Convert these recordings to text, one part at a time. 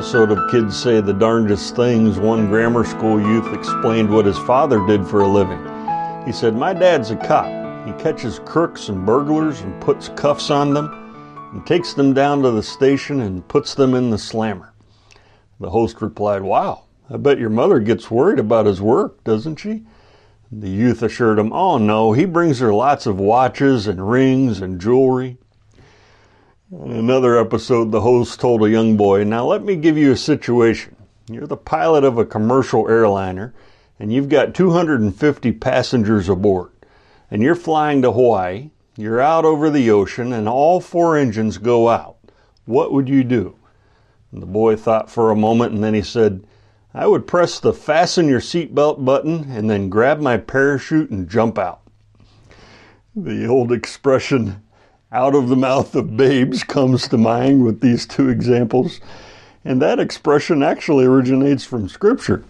Episode of Kids Say the Darndest Things, one grammar school youth explained what his father did for a living. He said, My dad's a cop. He catches crooks and burglars and puts cuffs on them and takes them down to the station and puts them in the slammer. The host replied, Wow, I bet your mother gets worried about his work, doesn't she? The youth assured him, Oh no, he brings her lots of watches and rings and jewelry. In another episode, the host told a young boy, Now let me give you a situation. You're the pilot of a commercial airliner, and you've got 250 passengers aboard, and you're flying to Hawaii. You're out over the ocean, and all four engines go out. What would you do? And the boy thought for a moment, and then he said, I would press the fasten your seatbelt button and then grab my parachute and jump out. The old expression, out of the mouth of babes comes to mind with these two examples. And that expression actually originates from Scripture.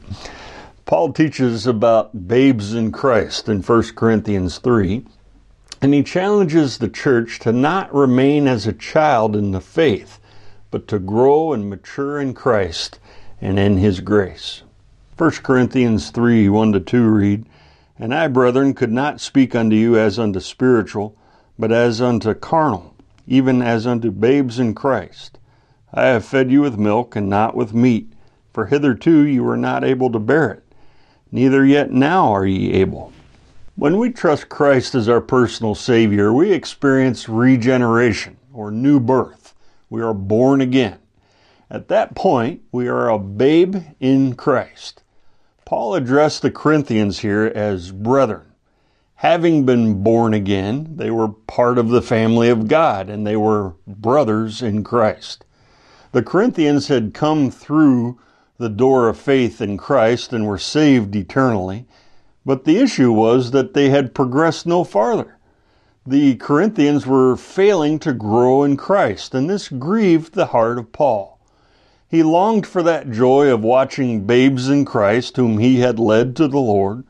Paul teaches about babes in Christ in 1 Corinthians 3, and he challenges the church to not remain as a child in the faith, but to grow and mature in Christ and in his grace. 1 Corinthians 3 1 to 2 read, And I, brethren, could not speak unto you as unto spiritual but as unto carnal, even as unto babes in Christ. I have fed you with milk and not with meat, for hitherto you were not able to bear it, neither yet now are ye able. When we trust Christ as our personal Savior, we experience regeneration or new birth. We are born again. At that point, we are a babe in Christ. Paul addressed the Corinthians here as brethren having been born again, they were part of the family of God and they were brothers in Christ. The Corinthians had come through the door of faith in Christ and were saved eternally, but the issue was that they had progressed no farther. The Corinthians were failing to grow in Christ, and this grieved the heart of Paul. He longed for that joy of watching babes in Christ, whom he had led to the Lord,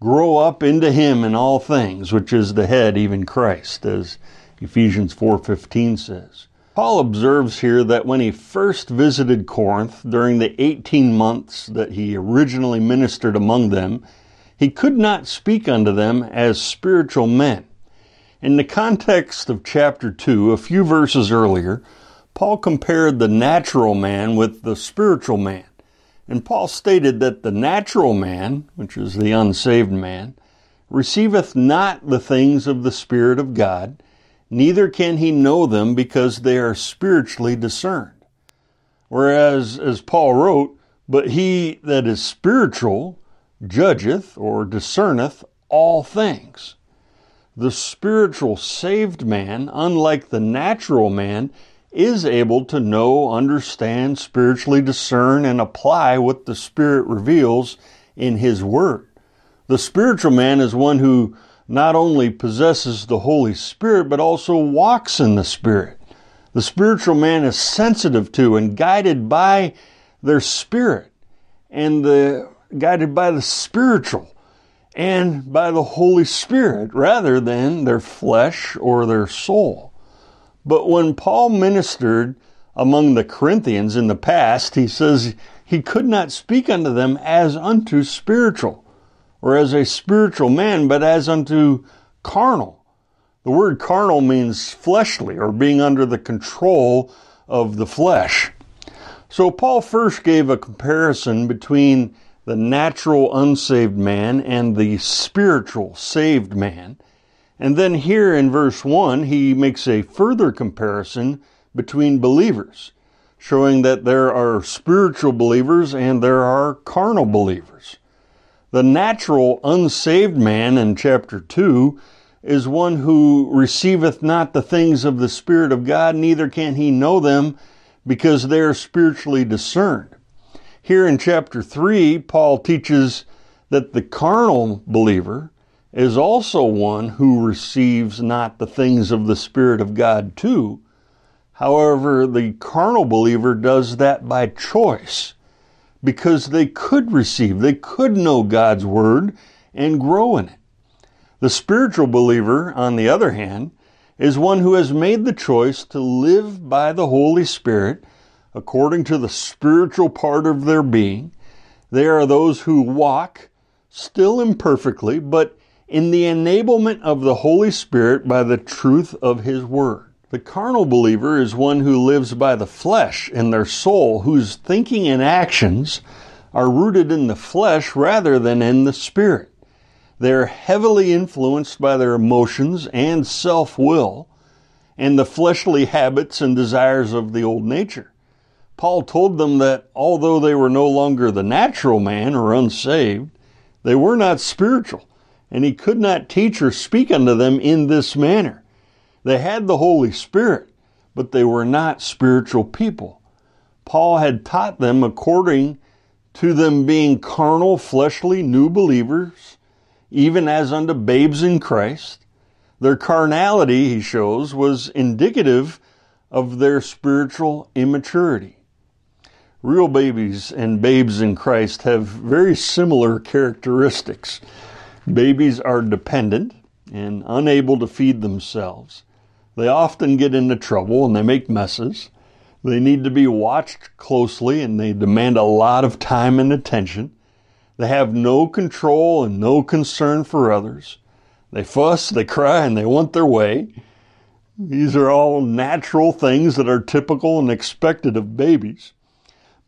grow up into him in all things which is the head even Christ as Ephesians 4:15 says. Paul observes here that when he first visited Corinth during the 18 months that he originally ministered among them, he could not speak unto them as spiritual men. In the context of chapter 2, a few verses earlier, Paul compared the natural man with the spiritual man. And Paul stated that the natural man, which is the unsaved man, receiveth not the things of the Spirit of God, neither can he know them because they are spiritually discerned. Whereas, as Paul wrote, but he that is spiritual judgeth or discerneth all things. The spiritual saved man, unlike the natural man, is able to know, understand, spiritually discern, and apply what the Spirit reveals in His Word. The spiritual man is one who not only possesses the Holy Spirit, but also walks in the Spirit. The spiritual man is sensitive to and guided by their spirit and the guided by the spiritual and by the Holy Spirit rather than their flesh or their soul. But when Paul ministered among the Corinthians in the past, he says he could not speak unto them as unto spiritual, or as a spiritual man, but as unto carnal. The word carnal means fleshly, or being under the control of the flesh. So Paul first gave a comparison between the natural unsaved man and the spiritual saved man. And then here in verse 1, he makes a further comparison between believers, showing that there are spiritual believers and there are carnal believers. The natural unsaved man in chapter 2 is one who receiveth not the things of the Spirit of God, neither can he know them because they are spiritually discerned. Here in chapter 3, Paul teaches that the carnal believer is also one who receives not the things of the Spirit of God too. However, the carnal believer does that by choice because they could receive, they could know God's Word and grow in it. The spiritual believer, on the other hand, is one who has made the choice to live by the Holy Spirit according to the spiritual part of their being. They are those who walk, still imperfectly, but in the enablement of the Holy Spirit by the truth of His Word. The carnal believer is one who lives by the flesh and their soul, whose thinking and actions are rooted in the flesh rather than in the spirit. They are heavily influenced by their emotions and self will and the fleshly habits and desires of the old nature. Paul told them that although they were no longer the natural man or unsaved, they were not spiritual, and he could not teach or speak unto them in this manner. They had the Holy Spirit, but they were not spiritual people. Paul had taught them according to them being carnal, fleshly, new believers, even as unto babes in Christ. Their carnality, he shows, was indicative of their spiritual immaturity. Real babies and babes in Christ have very similar characteristics. Babies are dependent and unable to feed themselves. They often get into trouble and they make messes. They need to be watched closely and they demand a lot of time and attention. They have no control and no concern for others. They fuss, they cry, and they want their way. These are all natural things that are typical and expected of babies.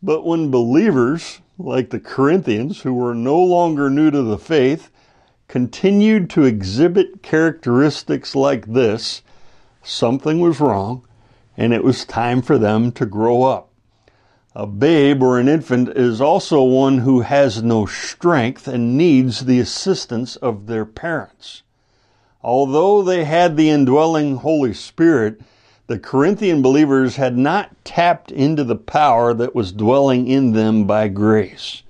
But when believers, like the Corinthians, who were no longer new to the faith, continued to exhibit characteristics like this, something was wrong, and it was time for them to grow up. A babe or an infant is also one who has no strength and needs the assistance of their parents. Although they had the indwelling Holy Spirit, the Corinthian believers had not tapped into the power that was dwelling in them by grace.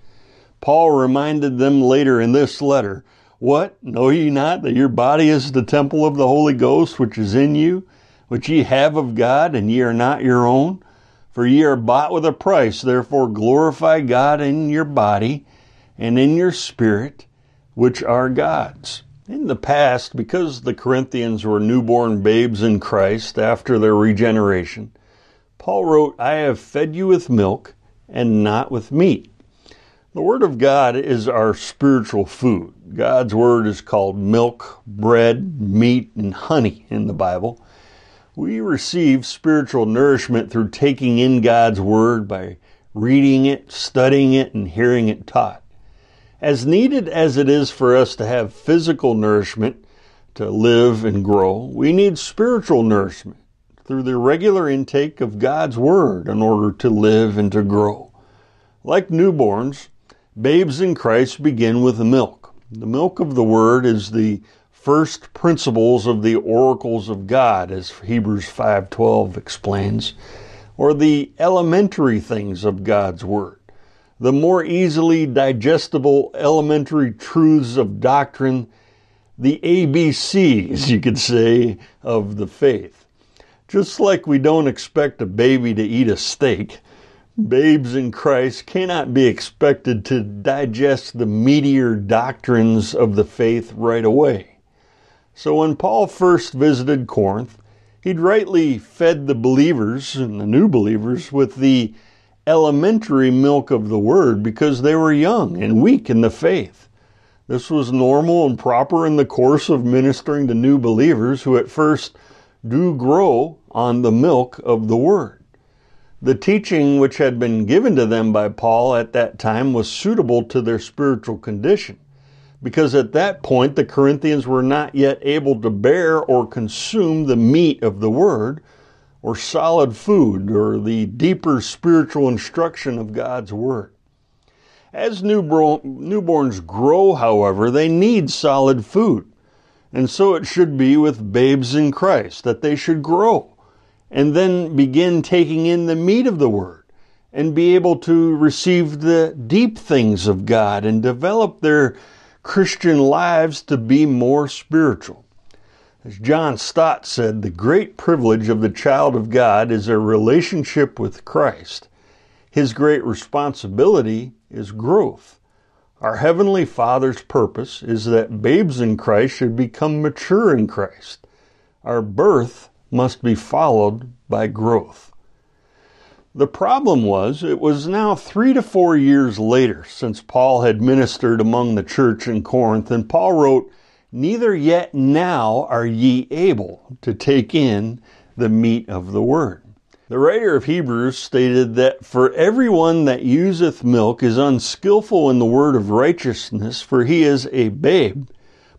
Paul reminded them later in this letter what? Know ye not that your body is the temple of the Holy Ghost which is in you, which ye have of God, and ye are not your own? For ye are bought with a price, therefore glorify God in your body and in your spirit, which are God's. In the past, because the Corinthians were newborn babes in Christ after their regeneration, Paul wrote, I have fed you with milk and not with meat the Word of God is our spiritual food. God's Word is called milk, bread, meat, and honey in the Bible. We receive spiritual nourishment through taking in God's Word by reading it, studying it, and hearing it taught. As needed as it is for us to have physical nourishment to live and grow, we need spiritual nourishment through the regular intake of God's Word in order to live and to grow. Like newborns, Babes in Christ begin with milk. The milk of the Word is the first principles of the oracles of God, as Hebrews 5.12 explains, or the elementary things of God's Word, the more easily digestible elementary truths of doctrine, the ABCs, you could say, of the faith. Just like we don't expect a baby to eat a steak, babes in Christ cannot be expected to digest the meatier doctrines of the faith right away. So when Paul first visited Corinth, he'd rightly fed the believers and the new believers with the elementary milk of the word because they were young and weak in the faith. This was normal and proper in the course of ministering to new believers who at first do grow on the milk of the word. The teaching which had been given to them by Paul at that time was suitable to their spiritual condition, because at that point the Corinthians were not yet able to bear or consume the meat of the Word, or solid food, or the deeper spiritual instruction of God's Word. As newborns grow, however, they need solid food. And so it should be with babes in Christ, that they should grow and then begin taking in the meat of the word and be able to receive the deep things of God and develop their Christian lives to be more spiritual. As John Stott said, the great privilege of the child of God is a relationship with Christ. His great responsibility is growth. Our Heavenly Father's purpose is that babes in Christ should become mature in Christ. Our birth must be followed by growth. The problem was, it was now three to four years later since Paul had ministered among the church in Corinth, and Paul wrote, Neither yet now are ye able to take in the meat of the word. The writer of Hebrews stated that for everyone that useth milk is unskillful in the word of righteousness, for he is a babe,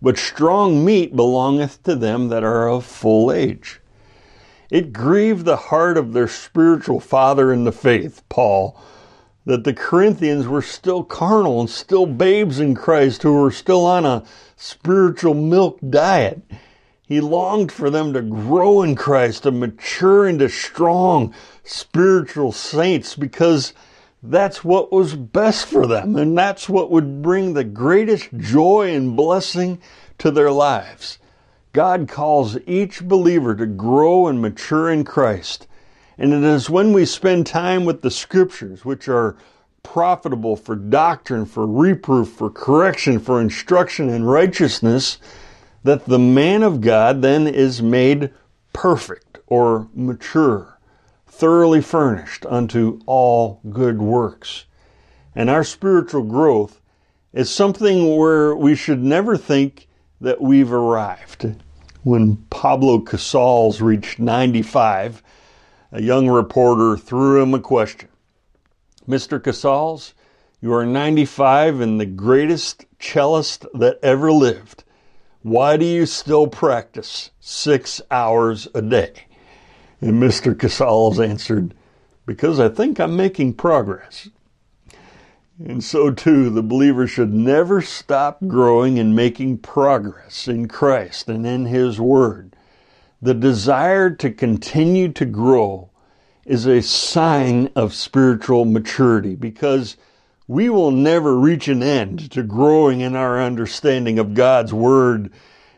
but strong meat belongeth to them that are of full age. It grieved the heart of their spiritual father in the faith, Paul, that the Corinthians were still carnal and still babes in Christ who were still on a spiritual milk diet. He longed for them to grow in Christ, to mature into strong spiritual saints because that's what was best for them and that's what would bring the greatest joy and blessing to their lives. God calls each believer to grow and mature in Christ. And it is when we spend time with the scriptures, which are profitable for doctrine, for reproof, for correction, for instruction in righteousness, that the man of God then is made perfect or mature, thoroughly furnished unto all good works. And our spiritual growth is something where we should never think that we've arrived. When Pablo Casals reached 95, a young reporter threw him a question. Mr. Casals, you are 95 and the greatest cellist that ever lived. Why do you still practice six hours a day? And Mr. Casals answered, Because I think I'm making progress. And so too, the believer should never stop growing and making progress in Christ and in His Word. The desire to continue to grow is a sign of spiritual maturity because we will never reach an end to growing in our understanding of God's Word.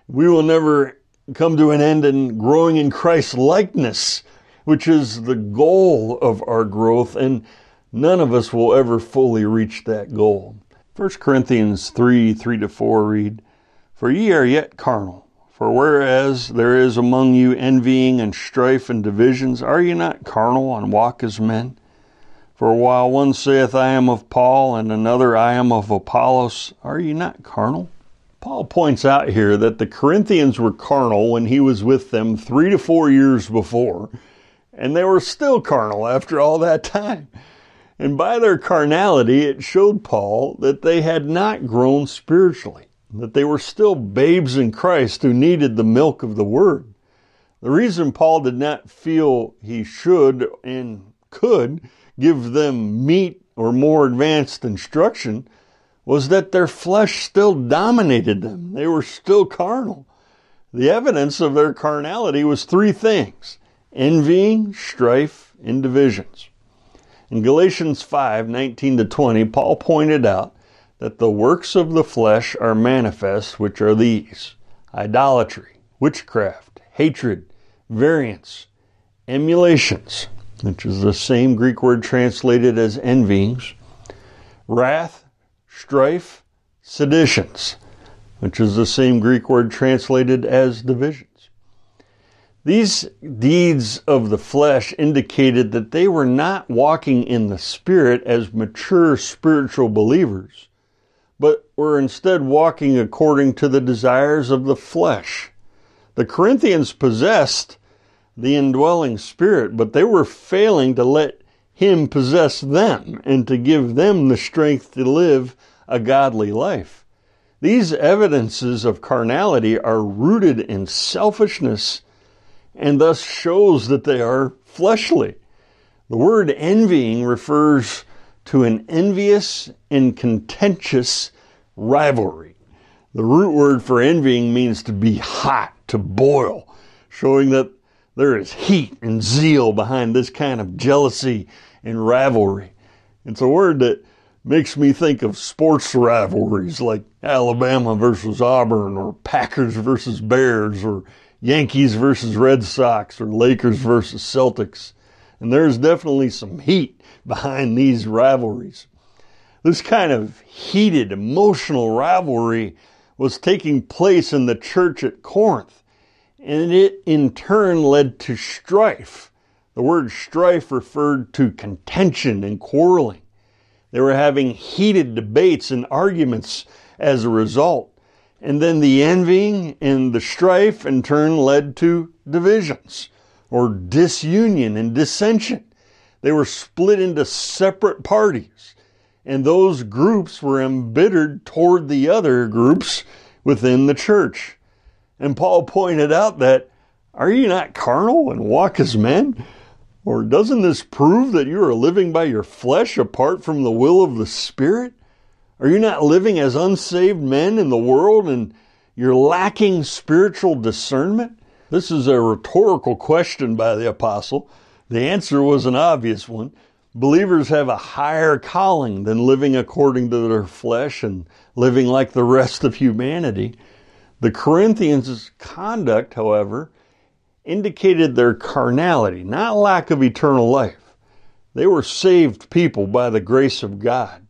We will never come to an end in growing in Christ's likeness, which is the goal of our growth, and none of us will ever fully reach that goal. 1 Corinthians 3 3 to 4 read, For ye are yet carnal. For whereas there is among you envying and strife and divisions, are ye not carnal and walk as men? For while one saith, I am of Paul, and another, I am of Apollos, are ye not carnal? Paul points out here that the Corinthians were carnal when he was with them three to four years before, and they were still carnal after all that time. And by their carnality, it showed Paul that they had not grown spiritually, that they were still babes in Christ who needed the milk of the Word. The reason Paul did not feel he should and could give them meat or more advanced instruction was that their flesh still dominated them. They were still carnal. The evidence of their carnality was three things envying, strife, and divisions. In Galatians 5 19 to 20, Paul pointed out that the works of the flesh are manifest, which are these idolatry, witchcraft, hatred, variance, emulations, which is the same Greek word translated as envyings, wrath, strife, seditions, which is the same Greek word translated as divisions. These deeds of the flesh indicated that they were not walking in the Spirit as mature spiritual believers, but were instead walking according to the desires of the flesh. The Corinthians possessed the indwelling spirit, but they were failing to let him possess them and to give them the strength to live a godly life. These evidences of carnality are rooted in selfishness and thus shows that they are fleshly. The word envying refers to an envious and contentious rivalry. The root word for envying means to be hot, to boil, showing that there is heat and zeal behind this kind of jealousy and rivalry. It's a word that makes me think of sports rivalries like Alabama versus Auburn or Packers versus Bears or Yankees versus Red Sox or Lakers versus Celtics. And there's definitely some heat behind these rivalries. This kind of heated, emotional rivalry was taking place in the church at Corinth, and it in turn led to strife. The word strife referred to contention and quarreling. They were having heated debates and arguments as a result. And then the envying and the strife in turn led to divisions or disunion and dissension. They were split into separate parties. And those groups were embittered toward the other groups within the church. And Paul pointed out that, are you not carnal and walk as men? Or doesn't this prove that you are living by your flesh apart from the will of the Spirit? Are you not living as unsaved men in the world and you're lacking spiritual discernment? This is a rhetorical question by the apostle. The answer was an obvious one. Believers have a higher calling than living according to their flesh and living like the rest of humanity. The Corinthians' conduct, however, indicated their carnality, not lack of eternal life. They were saved people by the grace of God.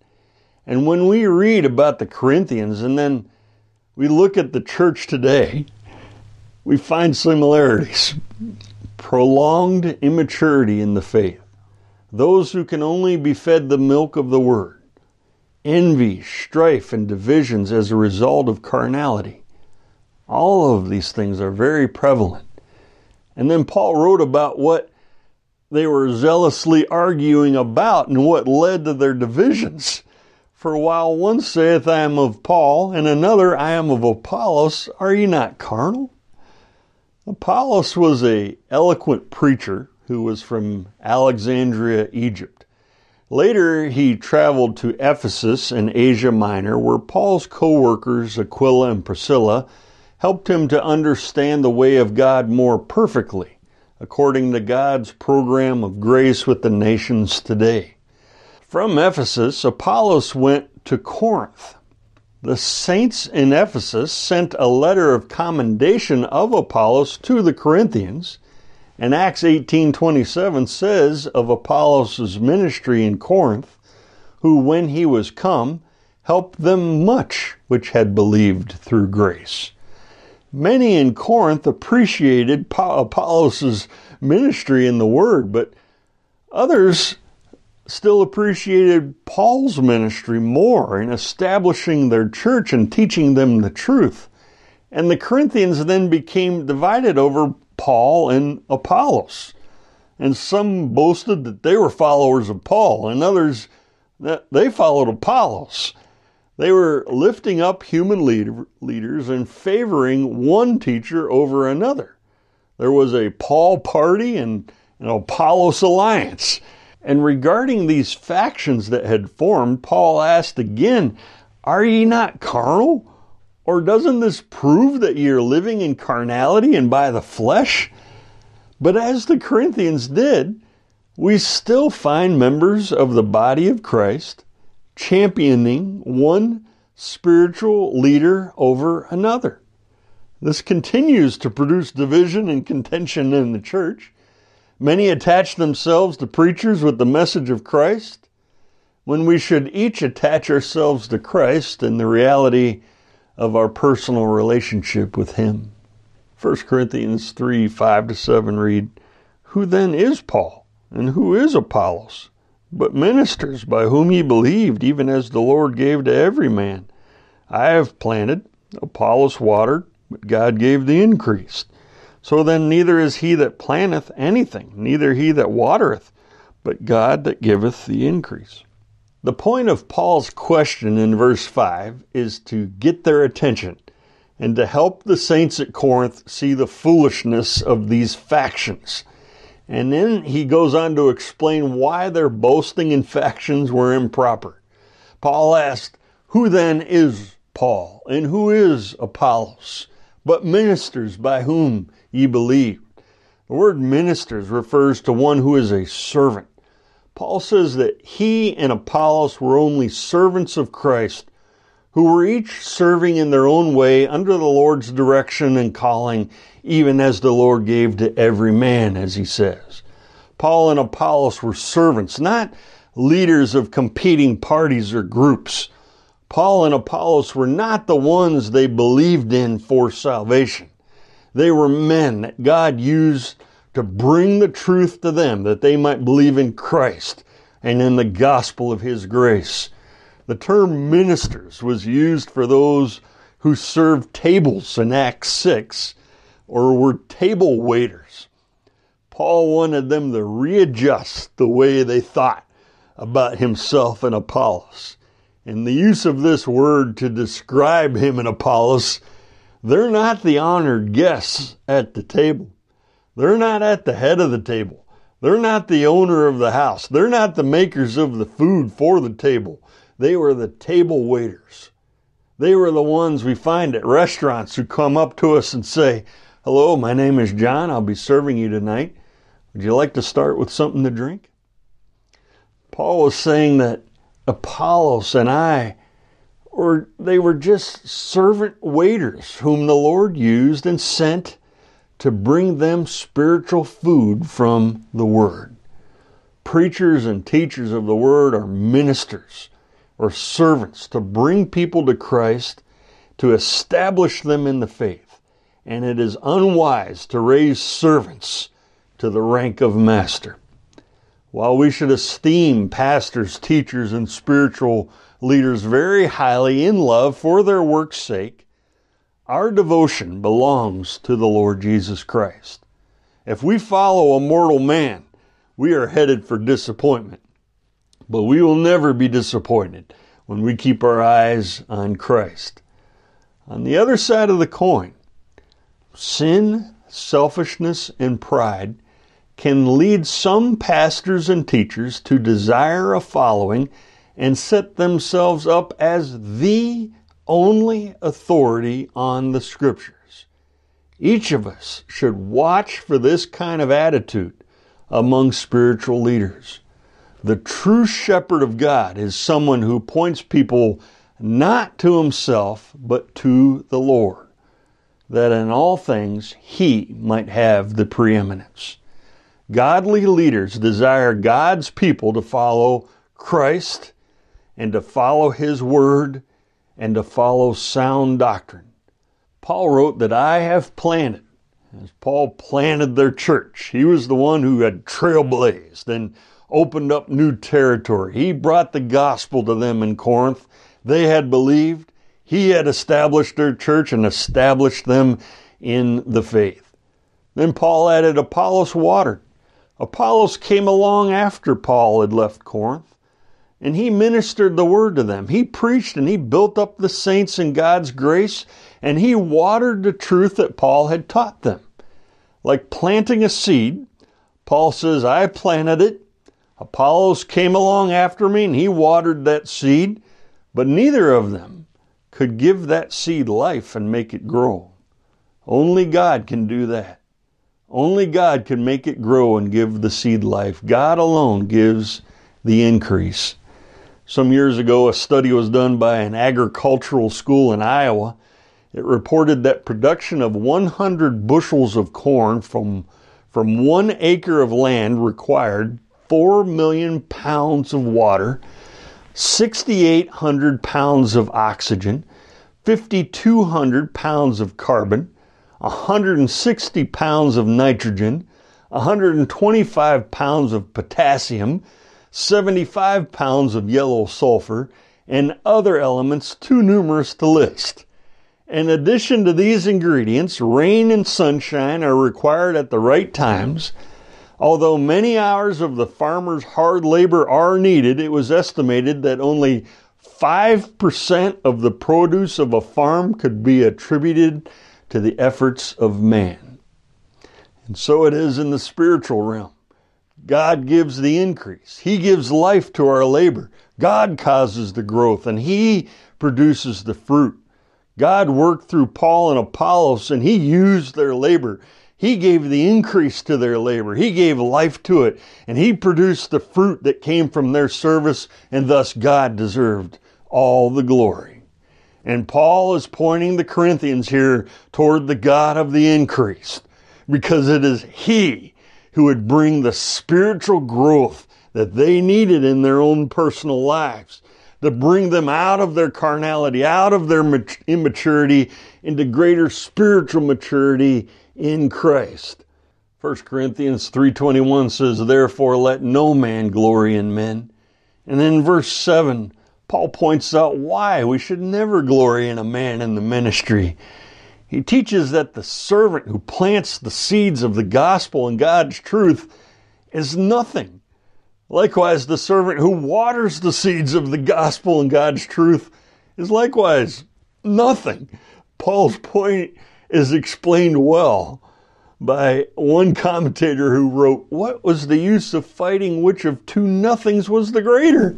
And when we read about the Corinthians and then we look at the church today, we find similarities. Prolonged immaturity in the faith. Those who can only be fed the milk of the word. Envy, strife, and divisions as a result of carnality. All of these things are very prevalent. And then Paul wrote about what they were zealously arguing about and what led to their divisions. For while one saith, I am of Paul, and another, I am of Apollos, are ye not carnal? Apollos was a eloquent preacher who was from Alexandria, Egypt. Later, he traveled to Ephesus in Asia Minor, where Paul's co workers, Aquila and Priscilla, helped him to understand the way of God more perfectly, according to God's program of grace with the nations today. From Ephesus, Apollos went to Corinth. The saints in Ephesus sent a letter of commendation of Apollos to the Corinthians, and Acts 18:27 says of Apollos' ministry in Corinth, who when he was come helped them much which had believed through grace. Many in Corinth appreciated Apollos' ministry in the word, but others still appreciated Paul's ministry more in establishing their church and teaching them the truth. And the Corinthians then became divided over Paul and Apollos. And some boasted that they were followers of Paul, and others that they followed Apollos. They were lifting up human leader, leaders and favoring one teacher over another. There was a Paul party and an Apollos alliance. And regarding these factions that had formed, Paul asked again, Are ye not carnal? Or doesn't this prove that ye are living in carnality and by the flesh? But as the Corinthians did, we still find members of the body of Christ championing one spiritual leader over another. This continues to produce division and contention in the church. Many attach themselves to preachers with the message of Christ, when we should each attach ourselves to Christ and the reality of our personal relationship with Him. 1 Corinthians 3 5 to 7 read, Who then is Paul, and who is Apollos? but ministers by whom ye believed, even as the Lord gave to every man. I have planted, Apollos watered, but God gave the increase. So then neither is he that planteth anything, neither he that watereth, but God that giveth the increase. The point of Paul's question in verse 5 is to get their attention and to help the saints at Corinth see the foolishness of these factions and then he goes on to explain why their boasting in factions were improper. Paul asked, Who then is Paul, and who is Apollos, but ministers by whom ye believe? The word ministers refers to one who is a servant. Paul says that he and Apollos were only servants of Christ who were each serving in their own way under the Lord's direction and calling, even as the Lord gave to every man, as he says. Paul and Apollos were servants, not leaders of competing parties or groups. Paul and Apollos were not the ones they believed in for salvation. They were men that God used to bring the truth to them that they might believe in Christ and in the gospel of His grace. The term ministers was used for those who served tables in Acts 6 or were table waiters. Paul wanted them to readjust the way they thought about himself and Apollos. And the use of this word to describe him and Apollos, they're not the honored guests at the table. They're not at the head of the table. They're not the owner of the house. They're not the makers of the food for the table. They were the table waiters. They were the ones we find at restaurants who come up to us and say, Hello, my name is John. I'll be serving you tonight. Would you like to start with something to drink? Paul was saying that Apollos and I, or they were just servant waiters whom the Lord used and sent to bring them spiritual food from the Word. Preachers and teachers of the Word are ministers or servants to bring people to Christ, to establish them in the faith. And it is unwise to raise servants to the rank of master. While we should esteem pastors, teachers, and spiritual leaders very highly in love for their work's sake, our devotion belongs to the Lord Jesus Christ. If we follow a mortal man, we are headed for disappointment. But we will never be disappointed when we keep our eyes on Christ. On the other side of the coin, sin, selfishness, and pride can lead some pastors and teachers to desire a following and set themselves up as the only authority on the scriptures. Each of us should watch for this kind of attitude among spiritual leaders. The true shepherd of God is someone who points people not to himself, but to the Lord, that in all things he might have the preeminence. Godly leaders desire God's people to follow Christ and to follow his word and to follow sound doctrine. Paul wrote that I have planted. As Paul planted their church, he was the one who had trailblazed and opened up new territory. He brought the gospel to them in Corinth. They had believed. He had established their church and established them in the faith. Then Paul added Apollos watered. Apollos came along after Paul had left Corinth, and he ministered the word to them. He preached and he built up the saints in God's grace, and he watered the truth that Paul had taught them. Like planting a seed, Paul says, I planted it, Apollos came along after me and he watered that seed, but neither of them could give that seed life and make it grow. Only God can do that. Only God can make it grow and give the seed life. God alone gives the increase. Some years ago, a study was done by an agricultural school in Iowa. It reported that production of 100 bushels of corn from, from one acre of land required 4 million pounds of water, 6,800 pounds of oxygen, 5,200 pounds of carbon, 160 pounds of nitrogen, 125 pounds of potassium, 75 pounds of yellow sulfur, and other elements too numerous to list. In addition to these ingredients, rain and sunshine are required at the right times Although many hours of the farmer's hard labor are needed, it was estimated that only 5% of the produce of a farm could be attributed to the efforts of man. And so it is in the spiritual realm. God gives the increase. He gives life to our labor. God causes the growth and He produces the fruit. God worked through Paul and Apollos and He used their labor He gave the increase to their labor. He gave life to it. And He produced the fruit that came from their service, and thus God deserved all the glory. And Paul is pointing the Corinthians here toward the God of the increase, because it is He who would bring the spiritual growth that they needed in their own personal lives to bring them out of their carnality, out of their immaturity into greater spiritual maturity in Christ. 1 Corinthians 3:21 says, "Therefore let no man glory in men." And then verse 7, Paul points out why we should never glory in a man in the ministry. He teaches that the servant who plants the seeds of the gospel and God's truth is nothing. Likewise, the servant who waters the seeds of the gospel and God's truth is likewise nothing. Paul's point is explained well by one commentator who wrote, What was the use of fighting which of two nothings was the greater?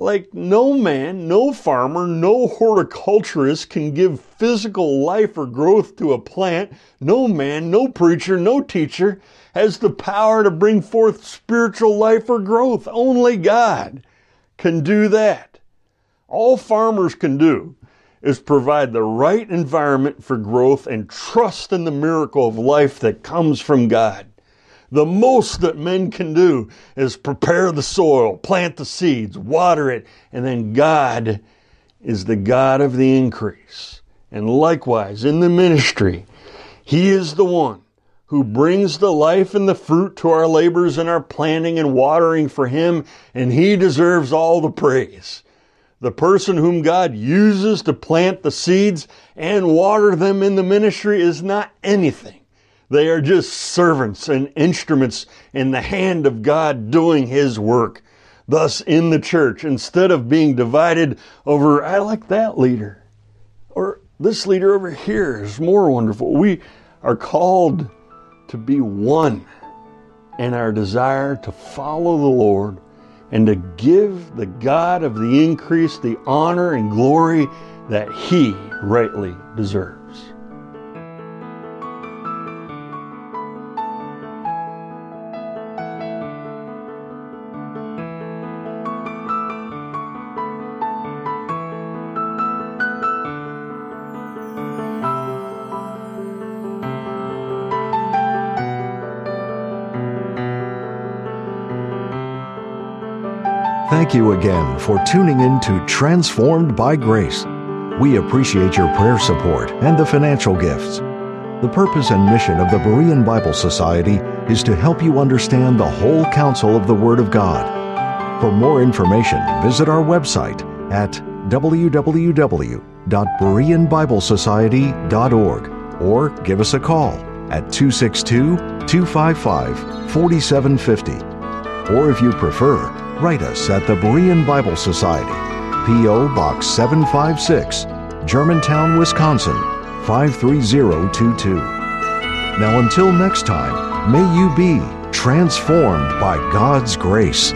Like no man, no farmer, no horticulturist can give physical life or growth to a plant. No man, no preacher, no teacher has the power to bring forth spiritual life or growth. Only God can do that. All farmers can do is provide the right environment for growth and trust in the miracle of life that comes from God. The most that men can do is prepare the soil, plant the seeds, water it, and then God is the God of the increase. And likewise, in the ministry, He is the one who brings the life and the fruit to our labors and our planting and watering for Him, and He deserves all the praise. The person whom God uses to plant the seeds and water them in the ministry is not anything they are just servants and instruments in the hand of God doing His work. Thus, in the church, instead of being divided over, I like that leader, or this leader over here is more wonderful, we are called to be one in our desire to follow the Lord and to give the God of the increase the honor and glory that He rightly deserves. Thank you again for tuning in to Transformed by Grace. We appreciate your prayer support and the financial gifts. The purpose and mission of the Berean Bible Society is to help you understand the whole counsel of the Word of God. For more information, visit our website at www.bereanbiblesociety.org or give us a call at 262 255 4750. Or if you prefer, write us at the Berean Bible Society, P.O. Box 756, Germantown, Wisconsin 53022. Now, until next time, may you be transformed by God's grace.